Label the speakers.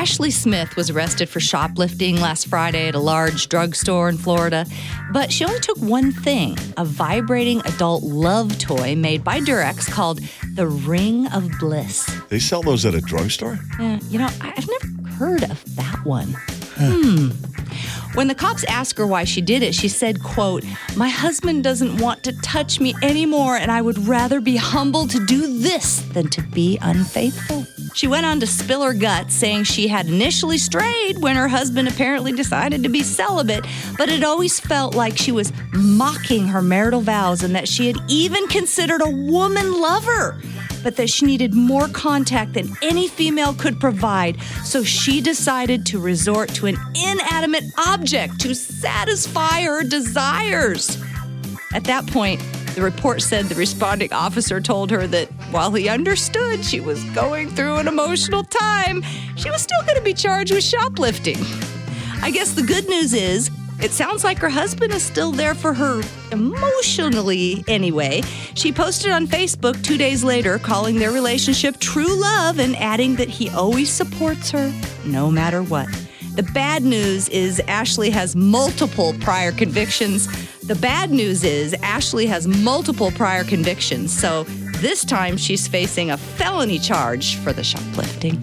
Speaker 1: Ashley Smith was arrested for shoplifting last Friday at a large drugstore in Florida, but she only took one thing a vibrating adult love toy made by Durex called the Ring of Bliss.
Speaker 2: They sell those at a drugstore?
Speaker 1: Yeah, you know, I've never heard of that one. Hmm. When the cops asked her why she did it, she said, quote, My husband doesn't want to touch me anymore, and I would rather be humble to do this than to be unfaithful. She went on to spill her guts, saying she had initially strayed when her husband apparently decided to be celibate, but it always felt like she was mocking her marital vows and that she had even considered a woman lover but that she needed more contact than any female could provide, so she decided to resort to an inanimate object to satisfy her desires. At that point, the report said the responding officer told her that while he understood she was going through an emotional time, she was still going to be charged with shoplifting. I guess the good news is it sounds like her husband is still there for her emotionally anyway. She posted on Facebook two days later calling their relationship true love and adding that he always supports her no matter what. The bad news is Ashley has multiple prior convictions. The bad news is Ashley has multiple prior convictions, so this time she's facing a felony charge for the shoplifting.